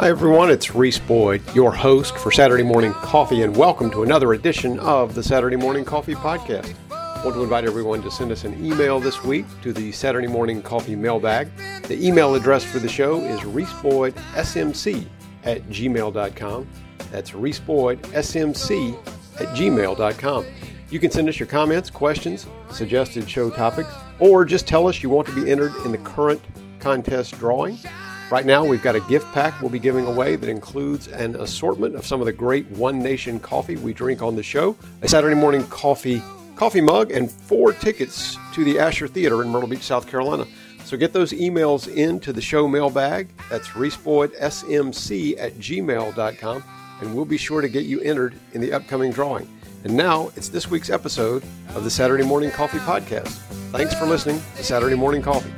Hi, everyone. It's Reese Boyd, your host for Saturday Morning Coffee, and welcome to another edition of the Saturday Morning Coffee Podcast. I want to invite everyone to send us an email this week to the Saturday Morning Coffee mailbag. The email address for the show is reeseboydsmc at gmail.com. That's reeseboydsmc at gmail.com. You can send us your comments, questions, suggested show topics, or just tell us you want to be entered in the current contest drawing. Right now, we've got a gift pack we'll be giving away that includes an assortment of some of the great One Nation coffee we drink on the show, a Saturday morning coffee coffee mug, and four tickets to the Asher Theater in Myrtle Beach, South Carolina. So get those emails into the show mailbag. That's reeseboydsmc at gmail.com, and we'll be sure to get you entered in the upcoming drawing. And now it's this week's episode of the Saturday Morning Coffee Podcast. Thanks for listening to Saturday Morning Coffee.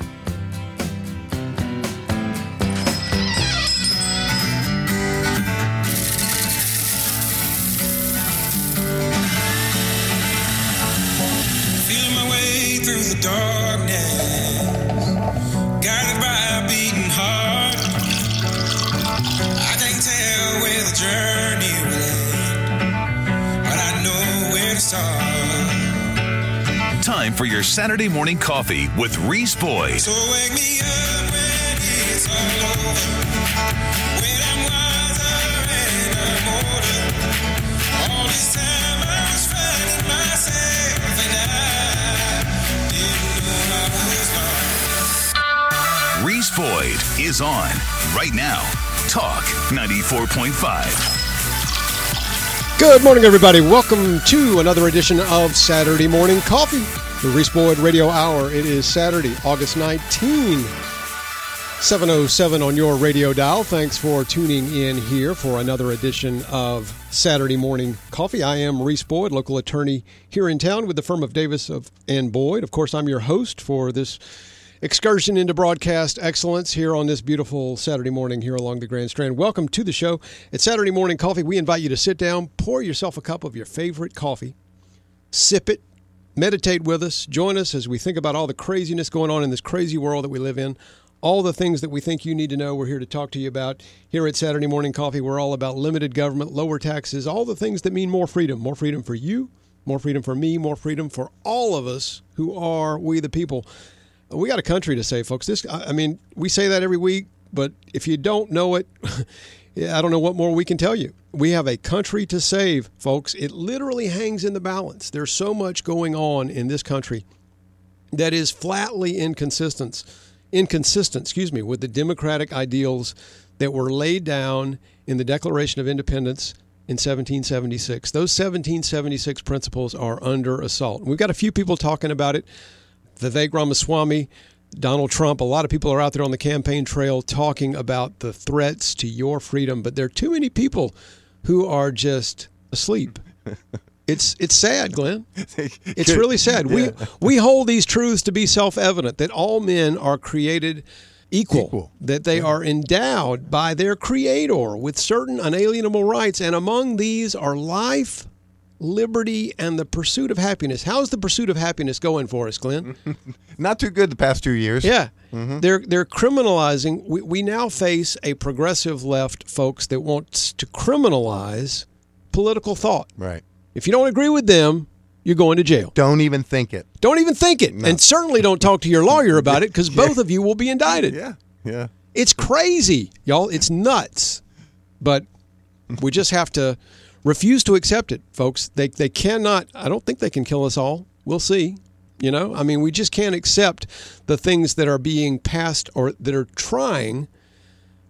Your Saturday morning coffee with Reese Boyd. So wake me up when it's all over, when I'm wiser and I'm older. All this time I was finding myself, and I didn't know I was lost. Reese Boyd is on right now. Talk 94.5. Good morning, everybody. Welcome to another edition of Saturday Morning Coffee, the Reese Boyd Radio Hour. It is Saturday, August 19, 707 on your radio dial. Thanks for tuning in here for another edition of Saturday Morning Coffee. I am Reese Boyd, local attorney here in town with the firm of Davis of and Boyd. Of course, I'm your host for this excursion into broadcast excellence here on this beautiful Saturday morning here along the Grand Strand. Welcome to the show. It's Saturday Morning Coffee. We invite you to sit down, pour yourself a cup of your favorite coffee, sip it, meditate with us, join us as we think about all the craziness going on in this crazy world that we live in. All the things that we think you need to know, we're here to talk to you about. Here at Saturday Morning Coffee, we're all about limited government, lower taxes, all the things that mean more freedom. More freedom for you, more freedom for me, more freedom for all of us who are we the people we got a country to save, folks. This, I mean, we say that every week, but if you don't know it, I don't know what more we can tell you. We have a country to save, folks. It literally hangs in the balance. There's so much going on in this country that is flatly inconsistent, inconsistent, excuse me, with the democratic ideals that were laid down in the Declaration of Independence in 1776. Those 1776 principles are under assault. We've got a few people talking about it. The Vivek Ramaswamy, Donald Trump, a lot of people are out there on the campaign trail talking about the threats to your freedom, but there are too many people who are just asleep. It's it's sad, Glenn. It's really sad. We we hold these truths to be self-evident that all men are created equal, Equal. that they are endowed by their creator with certain unalienable rights and among these are life, liberty and the pursuit of happiness. How's the pursuit of happiness going for us, Glenn? Not too good the past two years. Yeah. Mm-hmm. They're they're criminalizing. We, we now face a progressive left, folks, that wants to criminalize political thought. Right. If you don't agree with them, you're going to jail. Don't even think it. Don't even think it, and certainly don't talk to your lawyer about it because both of you will be indicted. Yeah. Yeah. It's crazy, y'all. It's nuts. But we just have to refuse to accept it, folks. They they cannot. I don't think they can kill us all. We'll see. You know, I mean, we just can't accept the things that are being passed or that are trying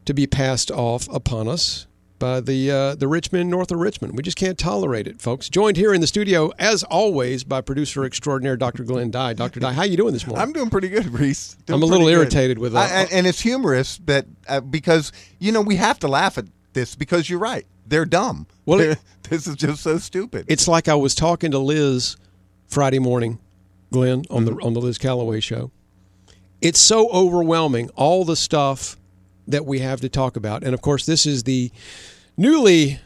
to be passed off upon us by the uh, the Richmond north of Richmond. We just can't tolerate it, folks. Joined here in the studio, as always, by producer extraordinaire Dr. Glenn Dye. Dr. Dye, how you doing this morning? I'm doing pretty good, Reese. Doing I'm a little pretty good. irritated with that. And, and it's humorous, but uh, because you know we have to laugh at this because you're right. They're dumb. Well, They're- it- this is just so stupid. it's like I was talking to Liz Friday morning, Glenn, on Mm-hmm. the on the Liz Calloway show. It's so overwhelming, all the stuff that we have to talk about. And of course, this is the newly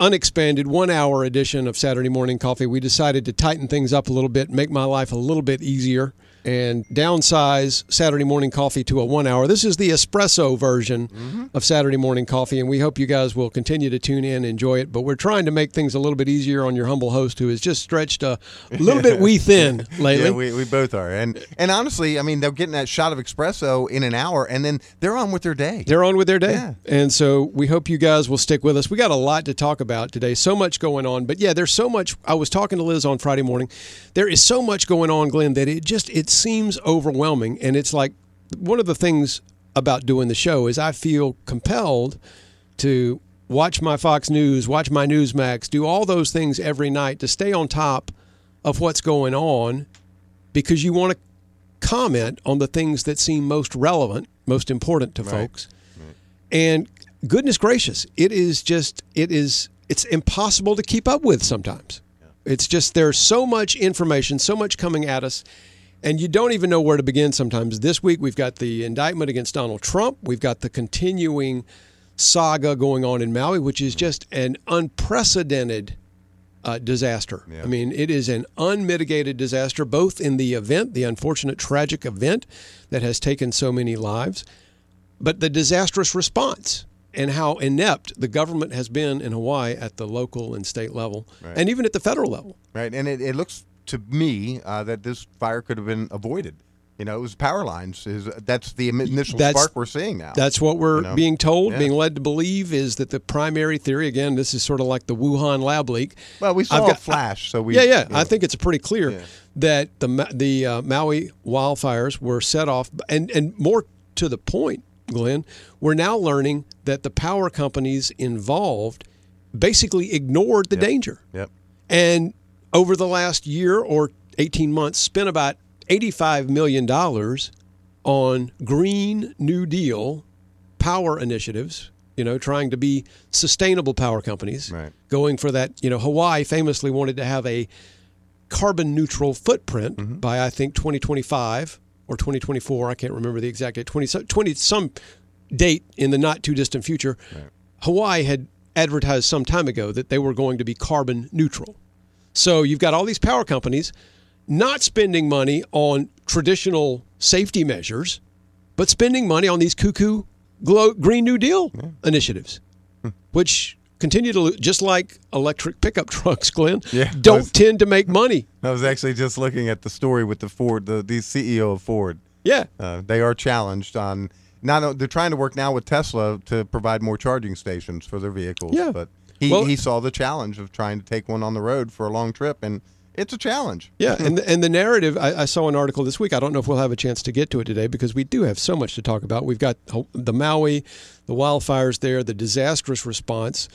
unexpanded one hour edition of Saturday Morning Coffee. We decided to tighten things up a little bit, make my life a little bit easier and downsize Saturday morning coffee to a one hour. This is the espresso version Mm-hmm. of Saturday morning coffee, and we hope you guys will continue to tune in, and enjoy it. But we're trying to make things a little bit easier on your humble host, who has just stretched a little bit wee thin lately. Yeah, we, we both are. And and honestly, I mean, they're getting that shot of espresso in an hour, and then they're on with their day. They're on with their day. Yeah. And so we hope you guys will stick with us. We got a lot to talk about today. So much going on. But yeah, there's so much I was talking to Liz on Friday morning. There is so much going on, Glenn, that it just it seems overwhelming. And it's like one of the things about doing the show is I feel compelled to watch my Fox News, watch my Newsmax, do all those things every night to stay on top of what's going on because you want to comment on the things that seem most relevant, most important to folks. And goodness gracious, it is just it is it's impossible to keep up with sometimes. It's just there's so much information, so much coming at us, and you don't even know where to begin sometimes. This week we've got the indictment against Donald Trump. We've got the continuing saga going on in Maui, which is just an unprecedented uh, disaster. I mean, it is an unmitigated disaster, both in the event, the unfortunate, tragic event that has taken so many lives, but the disastrous response and how inept the government has been in Hawaii at the local and state level, and even at the federal level. Right, and it, it looks to me uh, that this fire could have been avoided. You know, it was power lines. Is that's the initial That's- spark we're seeing now. That's what we're You know? being told, Yeah. being led to believe, is that the primary theory. Again, this is sort of like the Wuhan lab leak. well, we I've saw got- a flash, so we yeah, yeah. you know, I think it's pretty clear Yeah. that the the uh, Maui wildfires were set off, and and more to the point, Glenn, we're now learning that the power companies involved basically ignored the danger, Yep. and over the last year or eighteen months, spent about eighty five million dollars on Green New Deal power initiatives. You know, trying to be sustainable power companies, Right. going for that. You know, Hawaii famously wanted to have a carbon neutral footprint Mm-hmm. by I think 2025 or 2024. I can't remember the exact date. 20 some- 20 some date in the not too distant future. Right. Hawaii had advertised some time ago that they were going to be carbon neutral. So you've got all these power companies not spending money on traditional safety measures, but spending money on these cuckoo glow, Green New Deal initiatives, which continue to just like electric pickup trucks, Glenn, Yeah, don't those- tend to make money. I was actually just looking at the story with the Ford, the the CEO of Ford. Yeah. Uh, they are challenged on. Not they're trying to work now with Tesla to provide more charging stations for their vehicles. Yeah. But he, Well- he saw the challenge of trying to take one on the road for a long trip, and it's a challenge. Yeah, and the, and the narrative. I, I saw an article this week. I don't know if we'll have a chance to get to it today because we do have so much to talk about. We've got the Maui, the wildfires there, the disastrous response.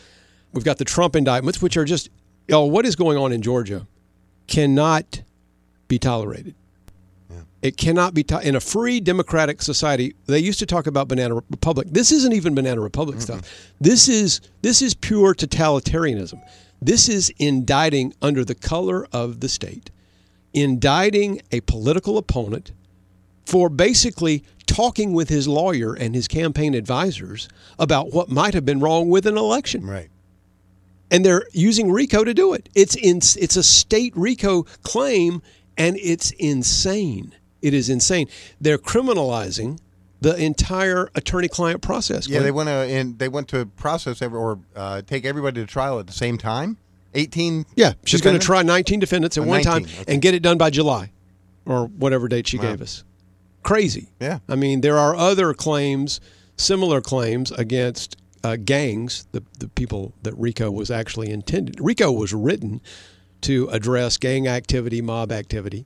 We've got the Trump indictments, which are just, oh, what is going on in Georgia cannot be tolerated. It cannot be to- in a free democratic society. They used to talk about banana republic. This isn't even banana republic stuff. This is this is pure totalitarianism. This is indicting under the color of the state, indicting a political opponent for basically talking with his lawyer and his campaign advisors about what might have been wrong with an election Right. and they're using RICO to do it. It's in, it's a state RICO claim, and it's insane. It is insane. They're criminalizing the entire attorney-client process. Yeah, Glenn. they want to and they want to process every, or uh, take everybody to trial at the same time. Eighteen. yeah, she's going to try 19 defendants at Oh, one 19, time okay. and get it done by July, or whatever date she gave us. Crazy. Yeah. I mean, there are other claims, similar claims against uh, gangs, the, the people that RICO was actually intended. RICO was written to address gang activity, mob activity.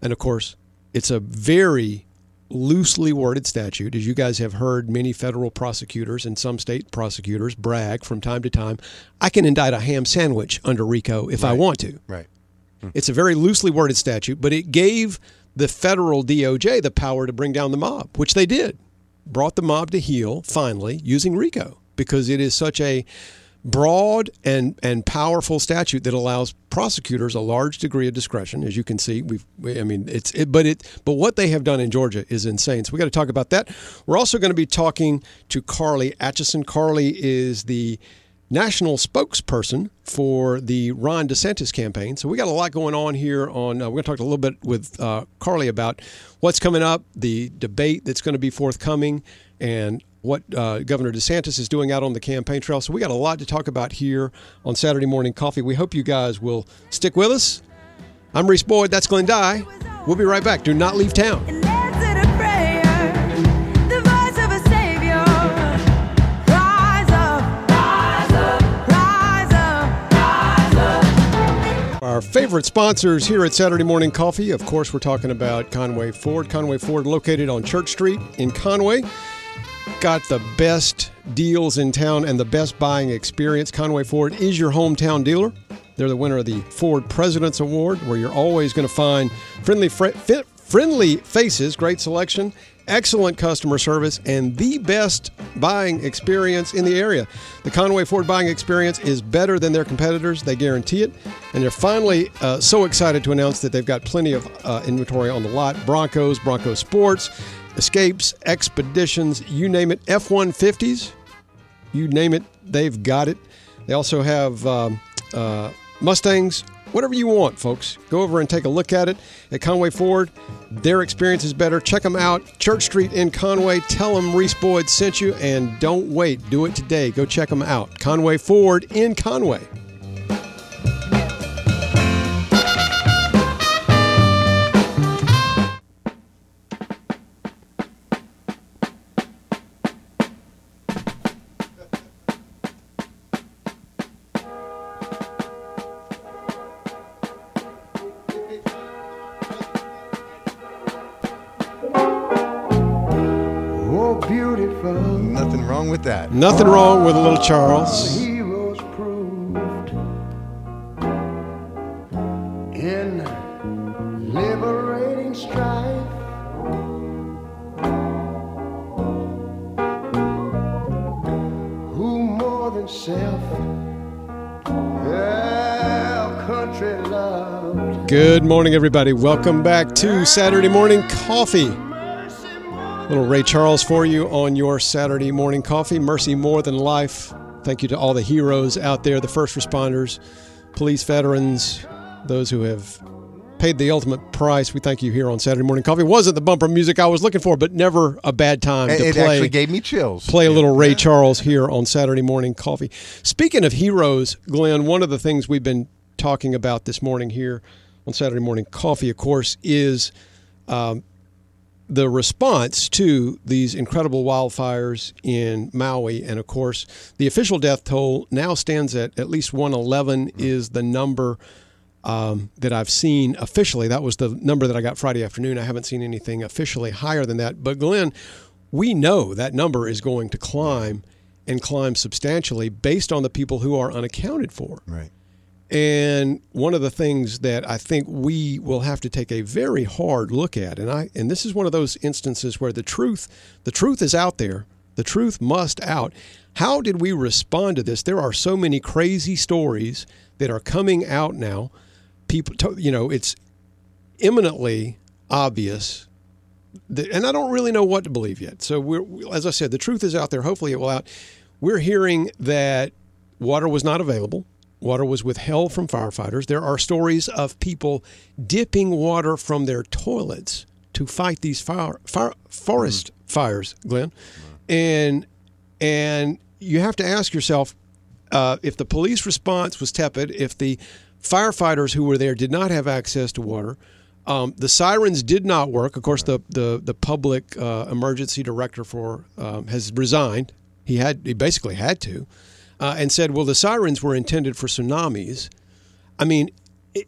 And of course, it's a very loosely worded statute. As you guys have heard, many federal prosecutors and some state prosecutors brag from time to time I can indict a ham sandwich under RICO if I want to. Right. Hmm. It's a very loosely worded statute, but it gave the federal DOJ the power to bring down the mob, which they did. Brought the mob to heel finally using RICO because it is such a broad and and powerful statute that allows prosecutors a large degree of discretion as you can see we've we, I mean it's it, but it but what they have done in Georgia is insane so we got to talk about that we're also going to be talking to Carly Atchison Carly is the national spokesperson for the Ron DeSantis campaign. So we got a lot going on here. On uh, we're going to talk a little bit with uh, Carly about what's coming up, the debate that's going to be forthcoming, and what uh, Governor DeSantis is doing out on the campaign trail. So we got a lot to talk about here on Saturday Morning Coffee. We hope you guys will stick with us. I'm Reese Boyd. That's Glenn Dye. We'll be right back. Do not leave town. Our favorite sponsors here at Saturday Morning Coffee. Of course, we're talking about Conway Ford. Conway Ford, located on Church Street in Conway, got the best deals in town and the best buying experience. Conway Ford is your hometown dealer. They're the winner of the Ford President's Award, where you're always going to find friendly, fr- friendly faces, great selection, excellent customer service, and the best buying experience in the area. The Conway Ford buying experience is better than their competitors. They guarantee it. And they're finally uh, so excited to announce that they've got plenty of uh, inventory on the lot Broncos, Bronco Sports, Escapes, Expeditions, you name it, F 150s you name it, they've got it. They also have um, uh, Mustangs, whatever you want, folks. Go over and take a look at it at Conway Ford. Their experience is better. Check them out. Church Street in Conway. Tell them Reese Boyd sent you, and don't wait. Do it today. Go check them out. Conway Ford in Conway. Nothing wrong with a little Charles. heroes proved in liberating strife. Who more than self, their country loved. Good morning, everybody. Welcome back to Saturday Morning Coffee. Little Ray Charles for you on your Saturday morning coffee. Mercy more than life. Thank you to all the heroes out there, the first responders, police veterans, those who have paid the ultimate price. We thank you here on Saturday morning coffee. Wasn't the bumper music I was looking for, but never a bad time It, to it play actually gave me chills. play a little Ray Charles here on Saturday Morning Coffee. Speaking of heroes, Glenn, one of the things we've been talking about this morning here on Saturday Morning Coffee, of course, is um, the response to these incredible wildfires in Maui. And of course, the official death toll now stands at at least 111 is the number um, that I've seen officially. That was the number that I got Friday afternoon. I haven't seen anything officially higher than that. But Glenn, we know that number is going to climb and climb substantially based on the people who are unaccounted for. Right. And one of the things that I think we will have to take a very hard look at, and I and this is one of those instances where the truth, the truth is out there. The truth must out. How did we respond to this? There are so many crazy stories that are coming out now. People, you know, it's imminently obvious and I don't really know what to believe yet. So we're, as I said, the truth is out there. Hopefully, it will out. We're hearing that water was not available. Water was withheld from firefighters. There are stories of people dipping water from their toilets to fight these fire, fire forest fires, Glenn, and and you have to ask yourself uh, if the police response was tepid, if the firefighters who were there did not have access to water, um, the sirens did not work. Of course, the the the public uh, emergency director for um, has resigned. He had he basically had to, uh, and said, "Well, the sirens were intended for tsunamis." I mean,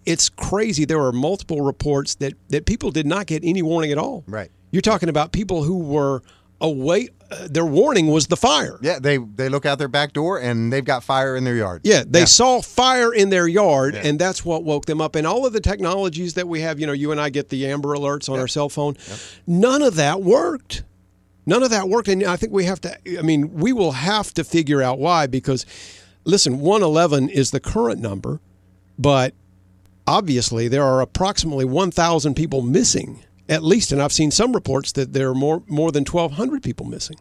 it's crazy. There are multiple reports that that people did not get any warning at all. Right. You're talking about people who were away. Uh, their warning was the fire. Yeah, they they look out their back door and they've got fire in their yard. Yeah, they saw fire in their yard, Yeah. and that's what woke them up. And all of the technologies that we have, you know, you and I get the Amber Alerts on our cell phone. None of that worked. None of that worked. And I think we have to, I mean, we will have to figure out why because, listen, 111 is the current number, but obviously there are approximately 1,000 people missing at least. And I've seen some reports that there are more, more than 1,200 people missing.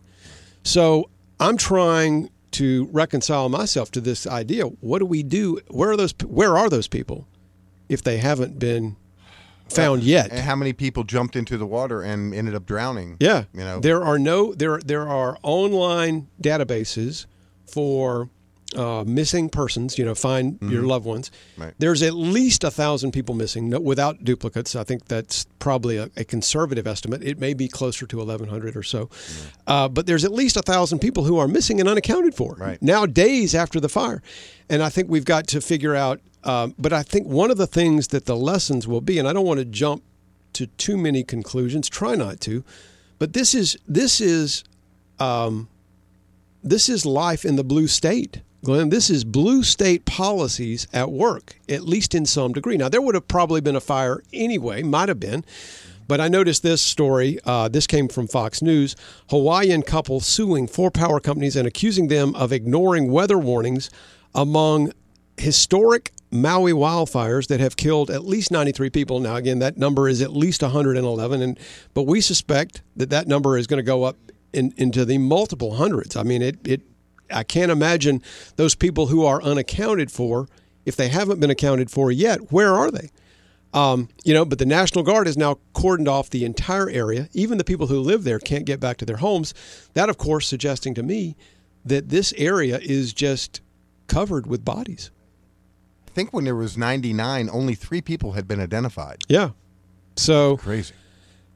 So I'm trying to reconcile myself to this idea. What do we do? Where are those? Where are those people if they haven't been found yet? And how many people jumped into the water and ended up drowning? Yeah, You know, there are no there there are online databases for uh, missing persons. You know, find your loved ones. Mm-hmm. Right. There's at least a thousand people missing no, without duplicates. I think that's probably a, a conservative estimate. It may be closer to 1,100 or so, uh, but there's at least a thousand people who are missing and unaccounted for Right. now, days after the fire. And I think we've got to figure out. Um, but I think one of the things that the lessons will be, and I don't want to jump to too many conclusions. Try not to, but this is this is um, this is life in the blue state, Glenn. This is blue state policies at work, at least in some degree. Now there would have probably been a fire anyway, might have been. But I noticed this story. Uh, this came from Fox News. Hawaiian couple suing four power companies and accusing them of ignoring weather warnings among historic Maui wildfires that have killed at least 93 people. Now, again, that number is at least 111, and but we suspect that that number is going to go up in, into the multiple hundreds. I mean, it, it. I can't imagine those people who are unaccounted for. If they haven't been accounted for yet, where are they? Um, you know, but the National Guard has now cordoned off the entire area. Even the people who live there can't get back to their homes. That, of course, suggesting to me that this area is just covered with bodies. I think when there was 99, only three people had been identified. Yeah. So Crazy.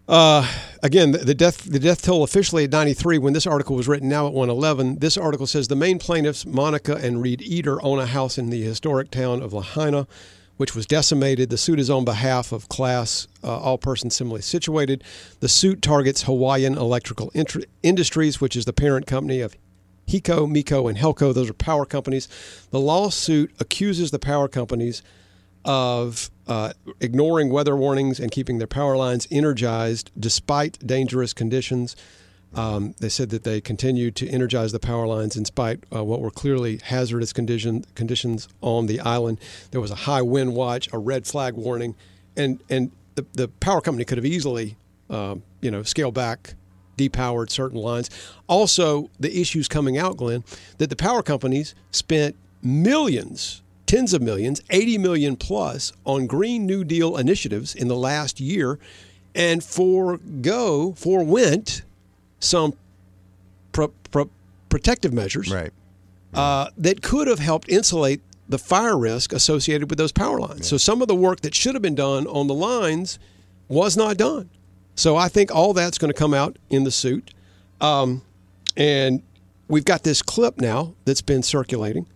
Uh, again, the death the death toll officially at 93 when this article was written. Now at 111. This article says the main plaintiffs, Monica and Reed Eater, own a house in the historic town of Lahaina, which was decimated. The suit is on behalf of Class, uh, all persons similarly situated. The suit targets Hawaiian Electrical Intr- Industries, which is the parent company of HECO, MECO, and HELCO. Those are power companies. The lawsuit accuses the power companies of uh, ignoring weather warnings and keeping their power lines energized despite dangerous conditions. Um, they said that they continued to energize the power lines in spite uh, what were clearly hazardous condition, conditions on the island. There was a high wind watch, a red flag warning, and and the, the power company could have easily, um, you know, scaled back, depowered certain lines. Also, the issues coming out, Glenn, that the power companies spent millions, tens of millions, 80 million plus on Green New Deal initiatives in the last year and forego, forwent some pro, pro, protective measures Right. uh, that could have helped insulate the fire risk associated with those power lines. So some of the work that should have been done on the lines was not done. So I think all that's going to come out in the suit. Um, and we've got this clip now that's been circulating.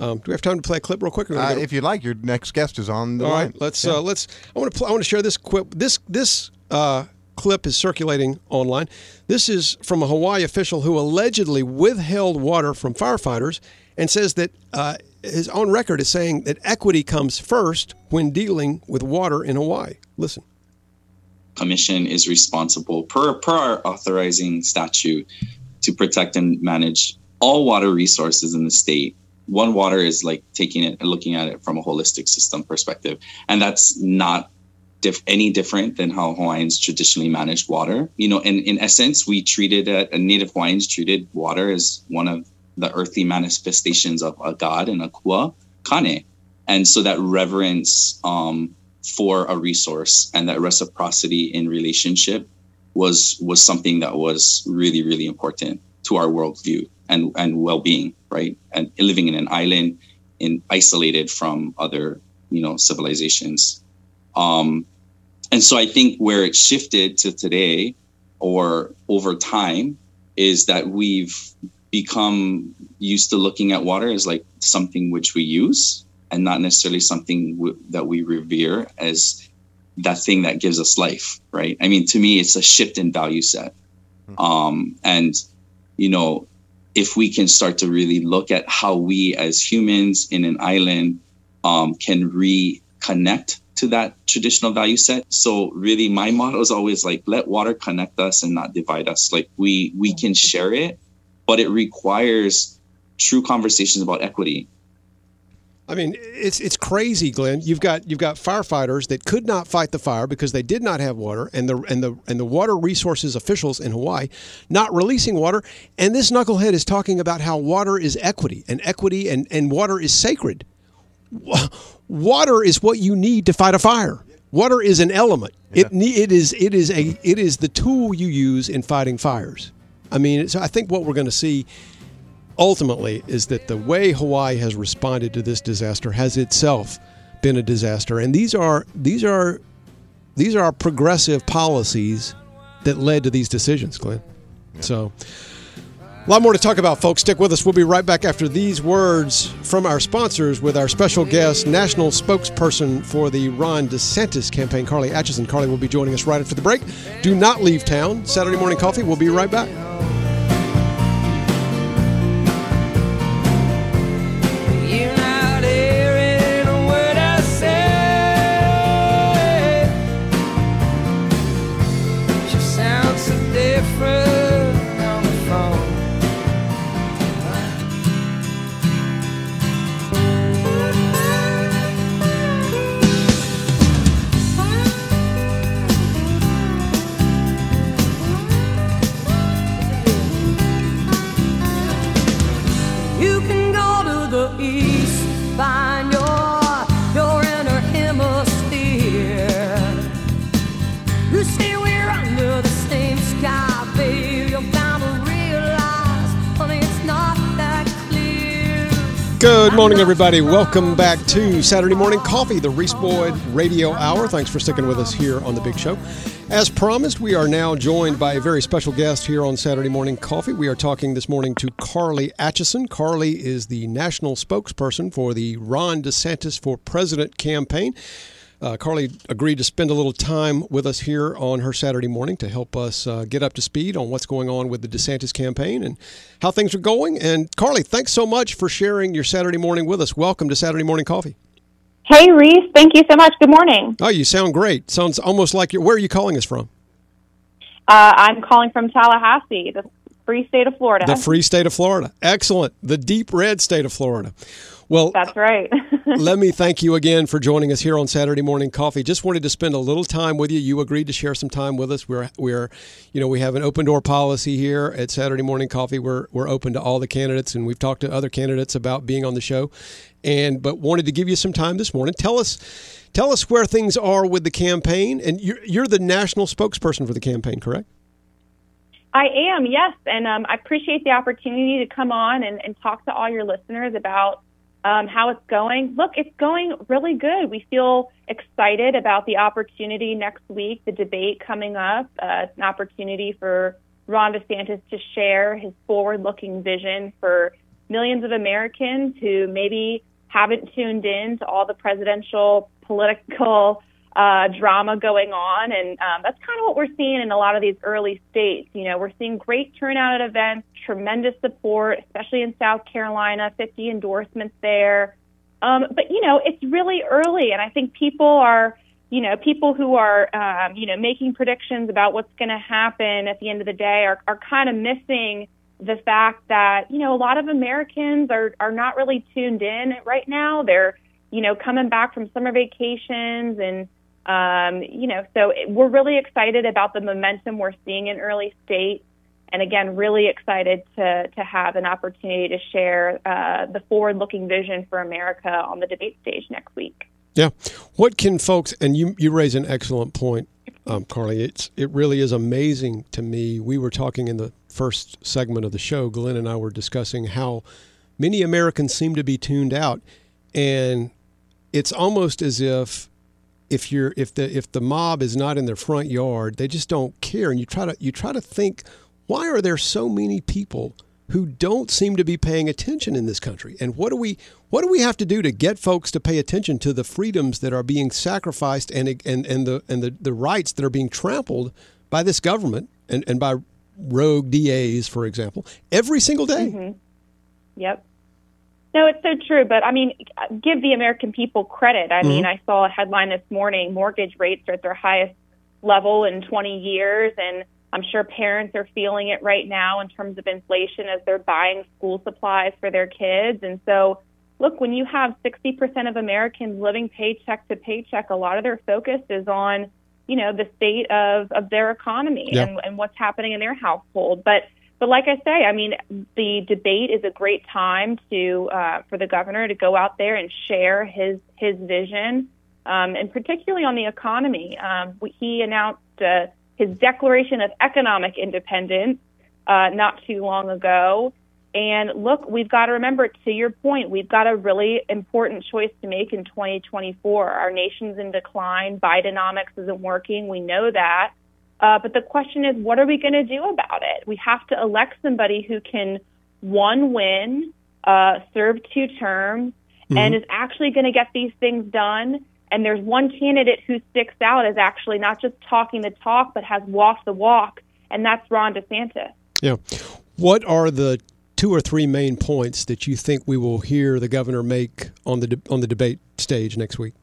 Um, do we have time to play a clip real quick? or do we Uh, if you'd like, your next guest is on the all line. right, let's Yeah. uh, let's. I want to pl- I want to share this clip. This this uh, clip is circulating online. This is from a Hawaii official who allegedly withheld water from firefighters and says that uh, his own record is saying that equity comes first when dealing with water in Hawaii. Listen. commission is responsible per per our authorizing statute to protect and manage all water resources in the state. One water is like taking it and looking at it from a holistic system perspective, and that's not diff- any different than how Hawaiians traditionally managed water. You know, in in essence, we treated uh, Native Hawaiians treated water as one of the earthly manifestations of a god and a kua kane, and so that reverence um, for a resource and that reciprocity in relationship was was something that was really really important to our worldview and and well-being right? And living in an island in isolated from other you know civilizations. Um and so i think where it shifted to today or over time is that we've become used to looking at water as like something which we use and not necessarily something w- that we revere as that thing that gives us life right? I mean to me it's a shift in value set. Um and you know if we can start to really look at how we as humans in an island um, can reconnect to that traditional value set. So really my motto is always like let water connect us and not divide us. Like we we can share it but it requires true conversations about equity I mean, it's it's crazy, Glenn. You've got you've got firefighters that could not fight the fire because they did not have water, and the and the and the water resources officials in Hawaii not releasing water. And this knucklehead is talking about how water is equity, and equity and and water is sacred. Water is what you need to fight a fire. Water is an element. It it is it is a it is the tool you use in fighting fires. I mean, so I think what we're going to see ultimately is that the way Hawaii has responded to this disaster has itself been a disaster, and these are these are these are progressive policies that led to these decisions, Glenn. So. A lot more to talk about, folks. Stick with us. We'll be right back after these words from our sponsors with our special guest, national spokesperson for the Ron DeSantis campaign, Carly Atchison. Carly will be joining us right after the break. Do not leave town. Saturday morning coffee. We'll be right back. Good morning, everybody. Welcome back to Saturday Morning Coffee, the Reese Boyd Radio Hour. Thanks for sticking with us here on the Big Show. As promised, we are now joined by a very special guest here on Saturday Morning Coffee. We are talking this morning to Carly Atchison. Carly is the national spokesperson for the Ron DeSantis for President campaign. Uh, Carly agreed to spend a little time with us here on her Saturday morning to help us uh, get up to speed on what's going on with the DeSantis campaign and how things are going. And Carly, thanks so much for sharing your Saturday morning with us. Welcome to Saturday Morning Coffee. Hey, Reese. Thank you so much. Good morning. Oh, you sound great. Sounds almost like you're. Where are you calling us from? Uh, I'm calling from Tallahassee, the free state of Florida. The free state of Florida. Excellent. The deep red state of Florida. Well, That's right. let me thank you again for joining us here on Saturday Morning Coffee. Just wanted to spend a little time with you. You agreed to share some time with us. We're we're you know, we have an open door policy here at Saturday Morning Coffee. We're we're open to all the candidates and we've talked to other candidates about being on the show. And but wanted to give you some time this morning. Tell us tell us where things are with the campaign and you're you're the national spokesperson for the campaign, correct? I am, yes. And um, I appreciate the opportunity to come on and, and talk to all your listeners about um, how it's going. Look, it's going really good. We feel excited about the opportunity next week, the debate coming up. Uh, it's an opportunity for Ron DeSantis to share his forward looking vision for millions of Americans who maybe haven't tuned in to all the presidential political uh, drama going on. And um, that's kind of what we're seeing in a lot of these early states. You know, we're seeing great turnout at events, tremendous support, especially in South Carolina, 50 endorsements there. Um, but, you know, it's really early. And I think people are, you know, people who are, um, you know, making predictions about what's going to happen at the end of the day are, are kind of missing the fact that, you know, a lot of Americans are, are not really tuned in right now. They're, you know, coming back from summer vacations and, um, you know, so we're really excited about the momentum we're seeing in early states. And again, really excited to, to have an opportunity to share uh, the forward looking vision for America on the debate stage next week. Yeah. What can folks, and you, you raise an excellent point, um, Carly. It's, it really is amazing to me. We were talking in the first segment of the show, Glenn and I were discussing how many Americans seem to be tuned out. And it's almost as if if you're if the if the mob is not in their front yard, they just don't care. And you try to you try to think, why are there so many people who don't seem to be paying attention in this country? And what do we what do we have to do to get folks to pay attention to the freedoms that are being sacrificed and and and the and the, the rights that are being trampled by this government and, and by rogue DAs, for example, every single day? Mm-hmm. Yep. No, it's so true. But I mean, give the American people credit. I mm-hmm. mean, I saw a headline this morning mortgage rates are at their highest level in 20 years. And I'm sure parents are feeling it right now in terms of inflation as they're buying school supplies for their kids. And so, look, when you have 60% of Americans living paycheck to paycheck, a lot of their focus is on, you know, the state of, of their economy Yeah. and, and what's happening in their household. But but like I say, I mean, the debate is a great time to uh, for the governor to go out there and share his his vision, um, and particularly on the economy. Um, he announced uh, his declaration of economic independence uh, not too long ago. And look, we've got to remember, to your point, we've got a really important choice to make in 2024. Our nation's in decline. Bidenomics isn't working. We know that. Uh, but the question is, what are we going to do about it? We have to elect somebody who can, one, win, uh, serve two terms, and is actually going to get these things done. And there's one candidate who sticks out as actually not just talking the talk, but has walked the walk, and that's Ron DeSantis. Yeah. What are the two or three main points that you think we will hear the governor make on the de- on the debate stage next week?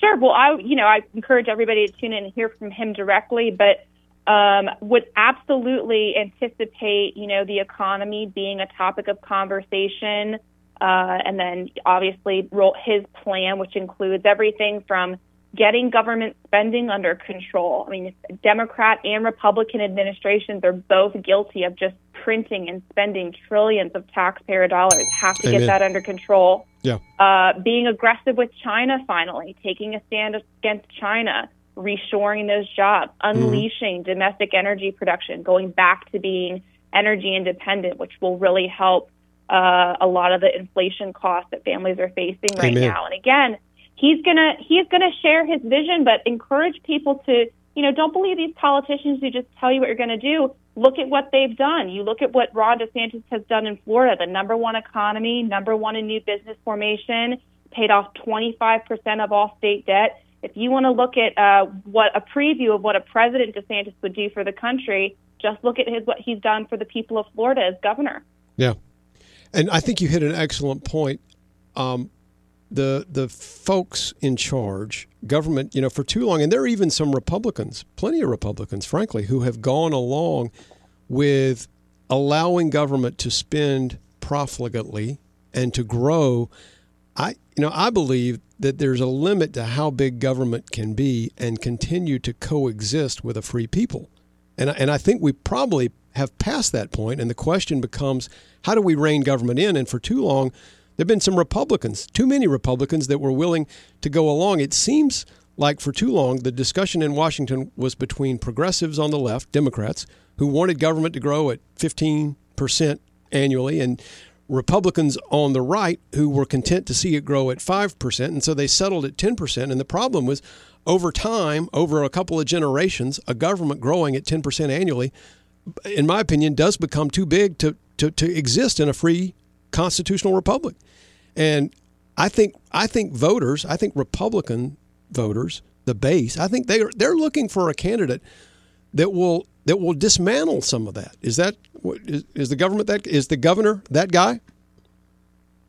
Sure. Well, I, you know, I encourage everybody to tune in and hear from him directly, but um, would absolutely anticipate, you know, the economy being a topic of conversation, uh, and then obviously roll his plan, which includes everything from getting government spending under control. I mean, Democrat and Republican administrations are both guilty of just printing and spending trillions of taxpayer dollars. Have to Amen. get that under control Yeah. uh, being aggressive with China finally, taking a stand against China, reshoring those jobs, unleashing domestic energy production, going back to being energy independent, which will really help uh, a lot of the inflation costs that families are facing right Amen. now. And again, he's gonna he's gonna share his vision, but encourage people to you know don't believe these politicians who just tell you what you're going to do. Look at what they've done. You look at what Ron DeSantis has done in Florida, the number one economy, number one in new business formation, paid off 25% of all state debt. If you want to look at uh, what a preview of what a president DeSantis would do for the country, just look at his what he's done for the people of Florida as governor. Yeah, and I think you hit an excellent point. Um, the the folks in charge, government, you know, for too long, and there are even some Republicans, plenty of Republicans, frankly, who have gone along with allowing government to spend profligately and to grow. I you know I believe that there's a limit to how big government can be and continue to coexist with a free people. And, and I think we probably have passed that point, and the question becomes how do we rein government in? And for too long, there have been some Republicans, too many Republicans, that were willing to go along. It seems like for too long, the discussion in Washington was between progressives on the left, Democrats, who wanted government to grow at 15% annually, and Republicans on the right who were content to see it grow at 5%. And so they settled at 10%. And the problem was over time, over a couple of generations, a government growing at 10% annually, in my opinion, does become too big to, to, to exist in a free constitutional republic. And I think I think voters, I think Republican voters, the base, I think they are they're looking for a candidate that will that will dismantle some of that. Is that is, is the government that is the governor that guy?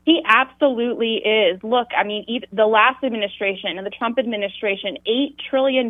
He absolutely is. Look, I mean, even the last administration and the Trump administration, $8 trillion,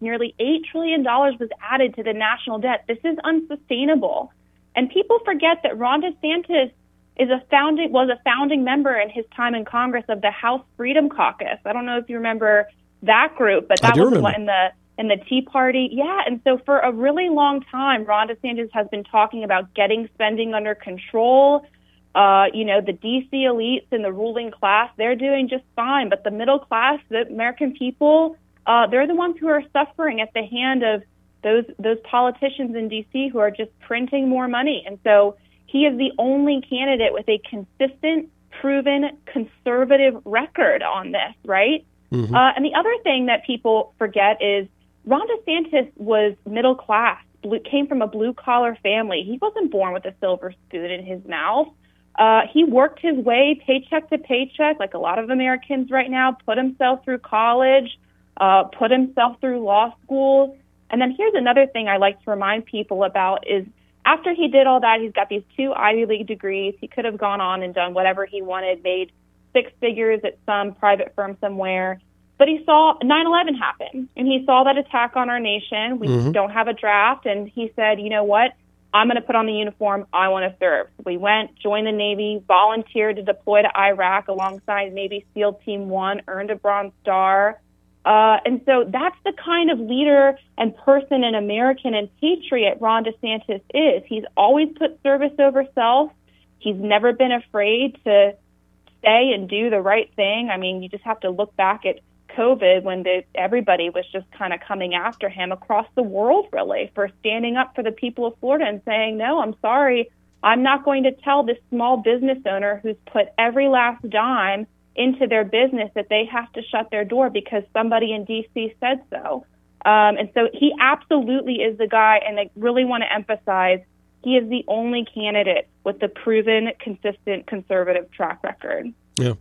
nearly $8 trillion was added to the national debt. This is unsustainable. And people forget that Ron DeSantis is a founding was a founding member in his time in Congress of the House Freedom Caucus. I don't know if you remember that group, but that was remember. in the in the Tea Party. Yeah, and so for a really long time, Ron DeSantis has been talking about getting spending under control. Uh, you know, the DC elites and the ruling class, they're doing just fine. But the middle class, the American people, uh, they're the ones who are suffering at the hand of those those politicians in DC who are just printing more money. And so he is the only candidate with a consistent, proven, conservative record on this, right? Uh, and the other thing that people forget is Ron DeSantis was middle class, blue, came from a blue collar family. He wasn't born with a silver spoon in his mouth. Uh, he worked his way paycheck to paycheck, like a lot of Americans right now, put himself through college, uh, put himself through law school. And then here's another thing I like to remind people about is after he did all that, he's got these two Ivy League degrees. He could have gone on and done whatever he wanted, made six figures at some private firm somewhere. But he saw 9 11 happen and he saw that attack on our nation. We mm-hmm. don't have a draft. And he said, you know what? I'm going to put on the uniform. I want to serve. We went, joined the Navy, volunteered to deploy to Iraq alongside Navy SEAL Team 1, earned a Bronze Star. Uh, and so that's the kind of leader and person and American and patriot Ron DeSantis is. He's always put service over self. He's never been afraid to say and do the right thing. I mean, you just have to look back at COVID when the, everybody was just kind of coming after him across the world, really, for standing up for the people of Florida and saying, no, I'm sorry. I'm not going to tell this small business owner who's put every last dime into their business that they have to shut their door because somebody in D.C. said so. Um, and so he absolutely is the guy, and I really want to emphasize he is the only candidate with the proven, consistent conservative track record. Yeah.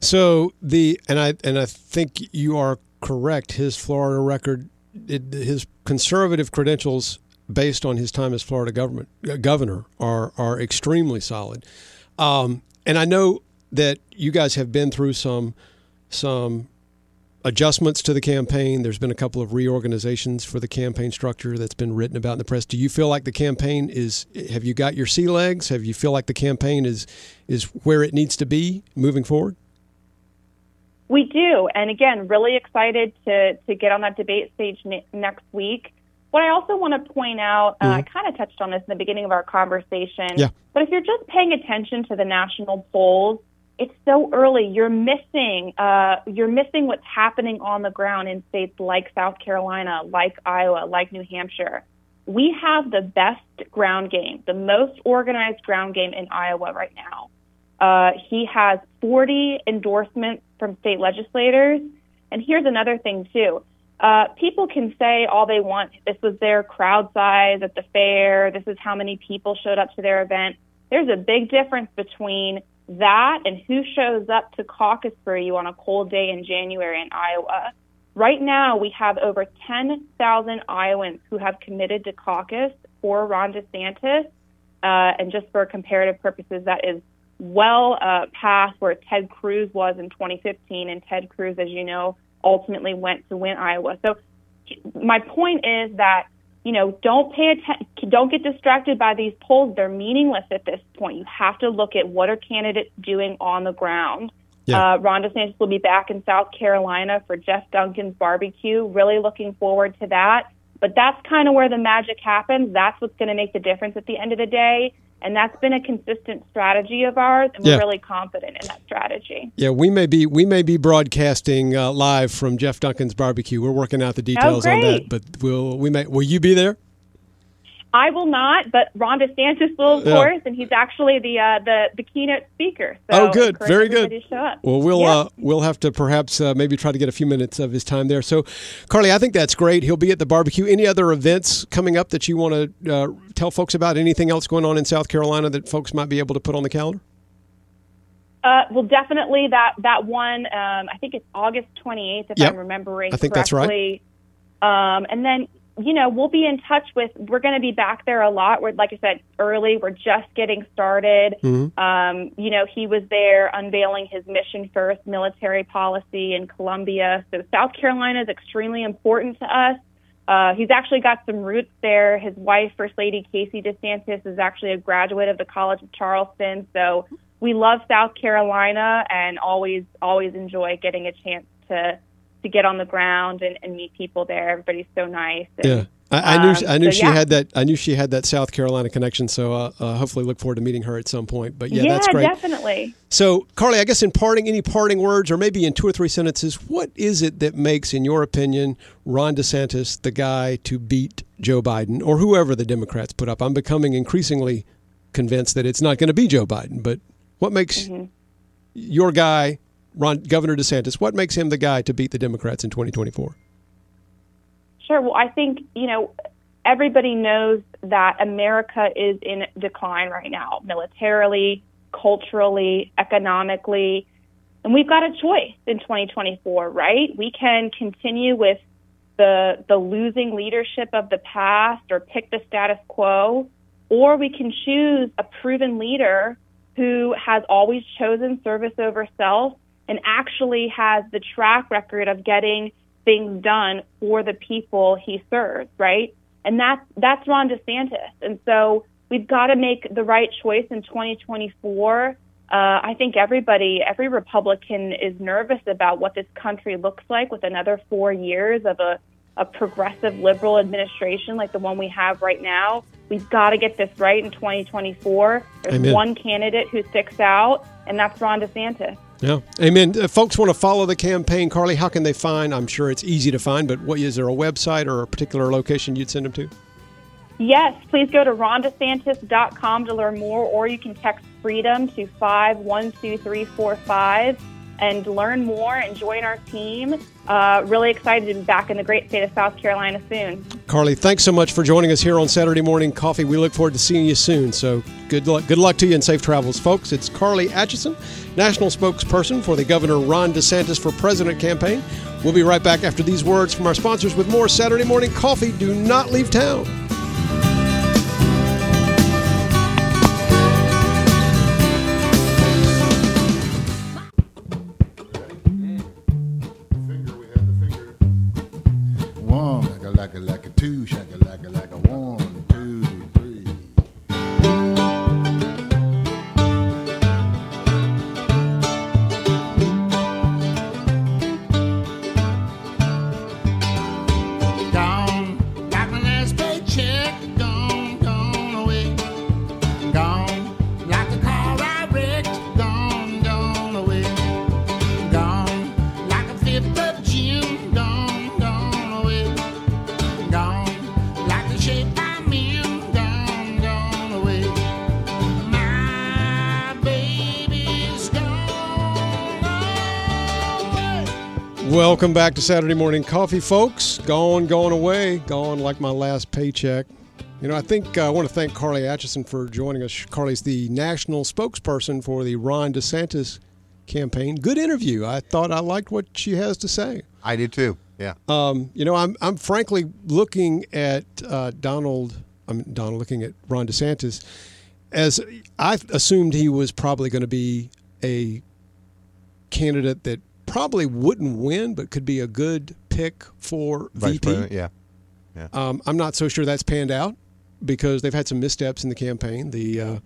So the and I and I think you are correct. His Florida record, it, his conservative credentials, based on his time as Florida government uh, governor, are are extremely solid. Um, and I know that you guys have been through some some adjustments to the campaign. There's been a couple of reorganizations for the campaign structure that's been written about in the press. Do you feel like the campaign is? Have you got your sea legs? Have you feel like the campaign is is where it needs to be moving forward? We do, and again, really excited to to get on that debate stage ne- next week. What I also want to point out, uh, I kind of touched on this in the beginning of our conversation, Yeah. but if you're just paying attention to the national polls, it's so early. You're missing, uh, you're missing what's happening on the ground in states like South Carolina, like Iowa, like New Hampshire. We have the best ground game, the most organized ground game in Iowa right now. Uh, he has 40 endorsements from state legislators. And here's another thing, too. Uh, people can say all they want. This was their crowd size at the fair. This is how many people showed up to their event. There's a big difference between that and who shows up to caucus for you on a cold day in January in Iowa. Right now, we have over 10,000 Iowans who have committed to caucus for Ron DeSantis. Uh, and just for comparative purposes, that is well uh, past where Ted Cruz was in 2015. And Ted Cruz, as you know, ultimately went to win Iowa. So my point is that you know don't pay attention, don't get distracted by these polls. They're meaningless at this point. You have to look at what are candidates doing on the ground. Yeah. Uh, Ron DeSantis will be back in South Carolina for Jeff Duncan's barbecue. Really looking forward to that. But that's kind of where the magic happens. That's what's going to make the difference at the end of the day. And that's been a consistent strategy of ours, and we're Yeah. really confident in that strategy. Yeah, we may be we may be broadcasting uh, live from Jeff Duncan's barbecue. We're working out the details on that, Oh, but will we may will you be there? I will not, but Ron DeSantis will, of Yeah. course, and he's actually the uh, the the keynote speaker. So oh, good, very good. Well, we'll Yeah. uh, we'll have to perhaps uh, maybe try to get a few minutes of his time there. So, Carly, I think that's great. He'll be at the barbecue. Any other events coming up that you want to uh, tell folks about? Anything else going on in South Carolina that folks might be able to put on the calendar? Uh, well, definitely that that one. Um, I think it's August 28th, if Yep. I'm remembering I think that's right. correctly. Um, and then you know we'll be in touch with. We're going to be back there a lot. We're like I said early. We're just getting started. Mm-hmm. Um, you know he was there unveiling his mission first military policy in Columbia. So South Carolina is extremely important to us. Uh, he's actually got some roots there. His wife, First Lady Casey DeSantis, is actually a graduate of the College of Charleston. So we love South Carolina and always always enjoy getting a chance to to get on the ground and, and meet people there. Everybody's so nice. And, Yeah. I, I knew um, I knew so she yeah. had that I knew she had that South Carolina connection. So uh, uh, hopefully look forward to meeting her at some point. But yeah, yeah, that's great. definitely. So, Carly, I guess in parting, any parting words, or maybe in two or three sentences, what is it that makes, in your opinion, Ron DeSantis the guy to beat Joe Biden or whoever the Democrats put up? I'm becoming increasingly convinced that it's not going to be Joe Biden. But what makes Mm-hmm. your guy, Ron Governor DeSantis, what makes him the guy to beat the Democrats in 2024? Sure. Well, I think, you know, everybody knows that America is in decline right now, militarily, culturally, economically. And we've got a choice in 2024, right? We can continue with the the losing leadership of the past or pick the status quo, or we can choose a proven leader who has always chosen service over self and actually has the track record of getting things done for the people he serves, right? and that's that's Ron DeSantis. And so we've got to make the right choice in 2024. Uh, I think everybody, every Republican is nervous about what this country looks like with another four years of a, a progressive liberal administration like the one we have right now. We've got to get this right in 2024. There's Amen. one candidate who sticks out, and that's Ron DeSantis. Yeah, amen. If folks want to follow the campaign, Carly, how can they find? I'm sure it's easy to find, but what is there a website or a particular location you'd send them to? Yes, please go to rondesantis.com to learn more, or you can text freedom to 512345 and learn more and join our team. Uh, really excited to be back in the great state of South Carolina soon. Carly, thanks so much for joining us here on Saturday Morning Coffee. We look forward to seeing you soon. So good luck, good luck to you and safe travels, folks. It's Carly Atchison, national spokesperson for the Governor Ron DeSantis for President campaign. We'll be right back after these words from our sponsors with more Saturday Morning Coffee. Do not leave town. Like a like a two, shaka like a like a one, Welcome back to Saturday Morning Coffee, folks. Gone, gone away, gone like my last paycheck. You know, I think uh, I want to thank Carly Atchison for joining us. Carly's the national spokesperson for the Ron DeSantis campaign. Good interview. I thought I liked what she has to say. I did too. Yeah. Um, you know, I'm I'm frankly looking at uh, Donald. I'm Donald looking at Ron DeSantis as I assumed he was probably going to be a candidate that probably wouldn't win, but could be a good pick for Vice VP. President, yeah. Um, I'm not so sure that's panned out because they've had some missteps in the campaign. The uh,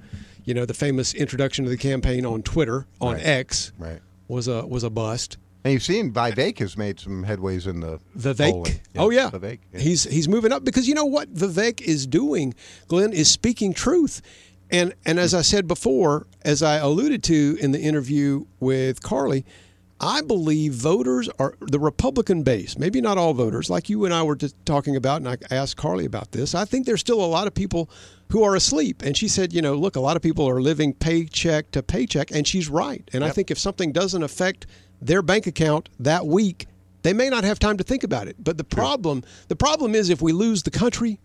you know the famous introduction to the campaign on Twitter on Right. X Right. was a was a bust. And you've seen Vivek has made some headways in the Vivek. polling. Oh yeah, Vivek. yeah. He's he's moving up because you know what Vivek is doing. Glenn is speaking truth, and and as I said before, as I alluded to in the interview with Carly, I believe voters are the Republican base. Maybe not all voters, like you and I were just talking about, and I asked Carly about this. I think there's still a lot of people who are asleep, and she said, you know, look, a lot of people are living paycheck to paycheck, and she's right. And I think if something doesn't affect their bank account that week, they may not have time to think about it. But the problem, the problem is if we lose the country,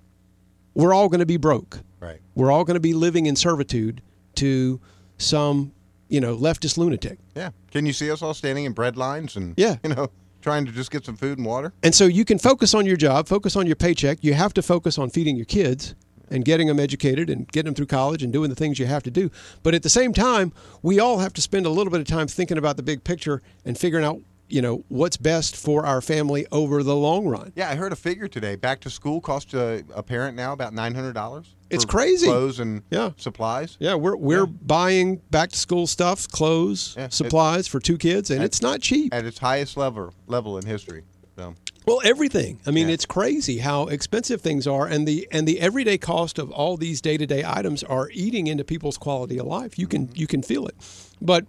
we're all going to be broke. Right. We're all going to be living in servitude to some, you know, leftist lunatic. Yeah. Can you see us all standing in bread lines and Yeah. you know, trying to just get some food and water? And so you can focus on your job, focus on your paycheck. You have to focus on feeding your kids and getting them educated and getting them through college and doing the things you have to do. But at the same time, we all have to spend a little bit of time thinking about the big picture and figuring out, you know, what's best for our family over the long run. Yeah, I heard a figure today. Back to school costs a, a parent now about nine hundred dollars. It's crazy. Clothes and Yeah. supplies. Yeah, we're we're buying back to school stuff, clothes, Yeah, supplies for two kids, and it's not cheap. At its highest level level in history. So Well, everything. I mean, Yeah. it's crazy how expensive things are, and the and the everyday cost of all these day to day items are eating into people's quality of life. You can mm-hmm. you can feel it. But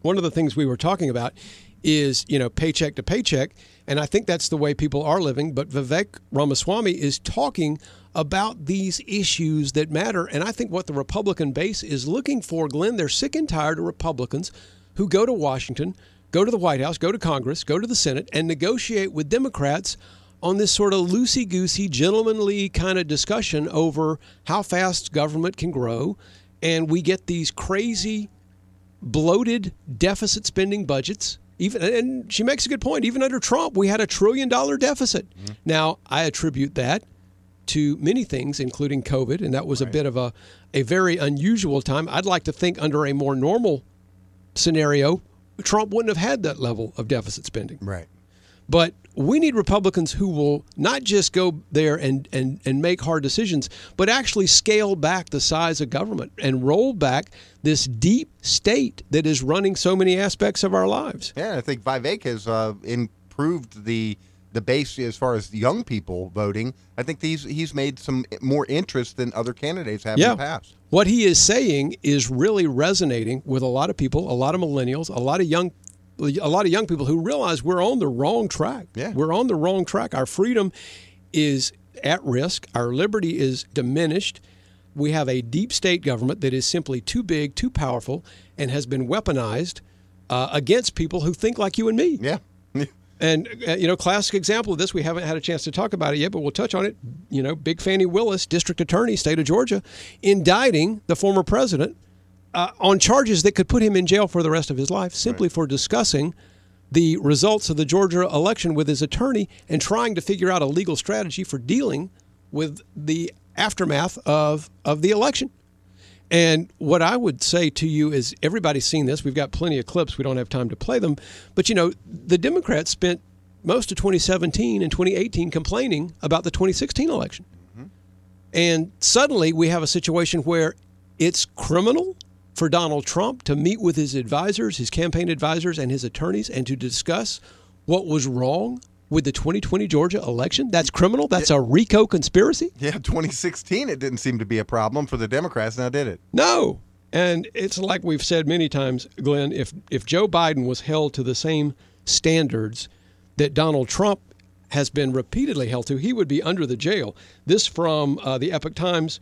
one of the things we were talking about is you know paycheck to paycheck, and I think that's the way people are living. But Vivek Ramaswamy is talking about these issues that matter, and I think what the Republican base is looking for, Glenn, they're sick and tired of Republicans who go to Washington, go to the White House, go to Congress, go to the Senate, and negotiate with Democrats on this sort of loosey goosey, gentlemanly kind of discussion over how fast government can grow. And we get these crazy, bloated deficit spending budgets. Even and she makes a good point. Even under Trump, we had a trillion dollar deficit. Mm-hmm. Now I attribute that to many things, including COVID, and that was a bit of a a very unusual time. I'd like to think under a more normal scenario, Trump wouldn't have had that level of deficit spending. Right. But we need Republicans who will not just go there and, and, and make hard decisions, but actually scale back the size of government and roll back this deep state that is running so many aspects of our lives. Yeah, I think Vivek has uh, improved the the base as far as young people voting. I think he's he's made some more interest than other candidates have in the past. What he is saying is really resonating with a lot of people, a lot of millennials, a lot of young a lot of young people who realize we're on the wrong track. Yeah. We're on the wrong track. Our freedom is at risk. Our liberty is diminished. We have a deep state government that is simply too big, too powerful, and has been weaponized uh, against people who think like you and me. Yeah. And uh, you know, classic example of this. We haven't had a chance to talk about it yet, but we'll touch on it. You know, Big Fani Willis, District Attorney, State of Georgia, indicting the former president uh, on charges that could put him in jail for the rest of his life, simply for discussing the results of the Georgia election with his attorney and trying to figure out a legal strategy for dealing with the aftermath of of the election. And what I would say to you is everybody's seen this. We've got plenty of clips. We don't have time to play them. But, you know, the Democrats spent most of 2017 and 2018 complaining about the 2016 election. And suddenly we have a situation where it's criminal for Donald Trump to meet with his advisors, his campaign advisors, and his attorneys and to discuss what was wrong with the 2020 Georgia election. That's criminal. That's a RICO conspiracy. Yeah, 2016 it didn't seem to be a problem for the Democrats, now did it? No. And it's like we've said many times, Glenn, if if Joe Biden was held to the same standards that Donald Trump has been repeatedly held to, he would be under the jail. This from uh, the Epoch Times.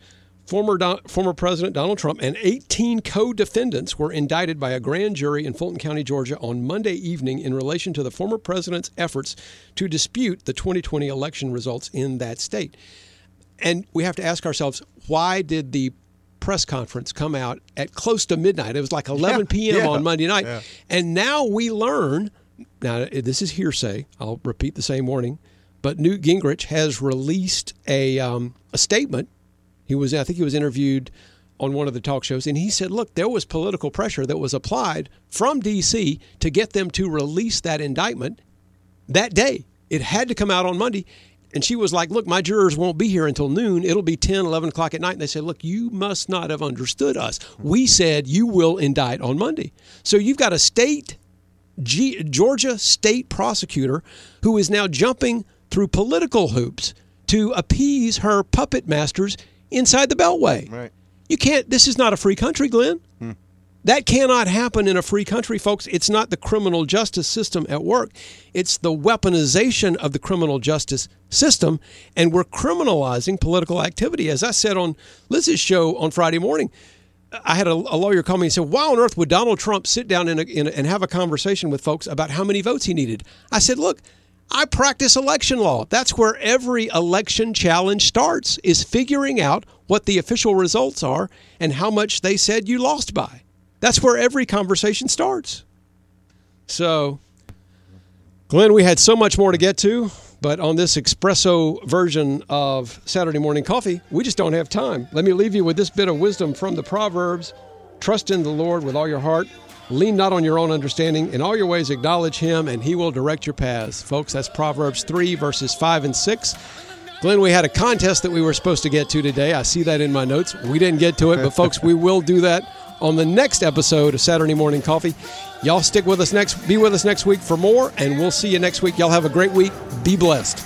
Former Don, former President Donald Trump and 18 co-defendants were indicted by a grand jury in Fulton County, Georgia, on Monday evening in relation to the former president's efforts to dispute the 2020 election results in that state. And we have to ask ourselves, why did the press conference come out at close to midnight? It was like 11 Yeah, p.m. yeah, on Monday night. yeah. And now we learn, now this is hearsay, I'll repeat the same warning, but Newt Gingrich has released a, um, a statement. He was, I think he was interviewed on one of the talk shows, and he said, look, there was political pressure that was applied from D.C. to get them to release that indictment that day. It had to come out on Monday. And she was like, Look, my jurors won't be here until noon. It'll be 10, 11 o'clock at night. And they said, Look, you must not have understood us. We said you will indict on Monday. So you've got a state, G- Georgia state prosecutor who is now jumping through political hoops to appease her puppet masters inside the Beltway. Right. You can't, this is not a free country, Glenn. Hmm. That cannot happen in a free country, folks. It's not the criminal justice system at work. It's the weaponization of the criminal justice system. And we're criminalizing political activity. As I said on Liz's show on Friday morning, I had a, a lawyer call me and said, Why on earth would Donald Trump sit down in a, in a, and have a conversation with folks about how many votes he needed? I said, Look, I practice election law. That's where every election challenge starts, is figuring out what the official results are and how much they said you lost by. That's where every conversation starts. So, Glenn, we had so much more to get to, but on this espresso version of Saturday morning coffee, we just don't have time. Let me leave you with this bit of wisdom from the Proverbs Trust in the Lord with all your heart. Lean not on your own understanding. In all your ways, acknowledge Him, and He will direct your paths. Folks, that's Proverbs 3, verses 5 and 6. Glenn, we had a contest that we were supposed to get to today. I see that in my notes. We didn't get to it, but folks, we will do that on the next episode of Saturday Morning Coffee. Y'all stick with us next, be with us next week for more, and we'll see you next week. Y'all have a great week. Be blessed.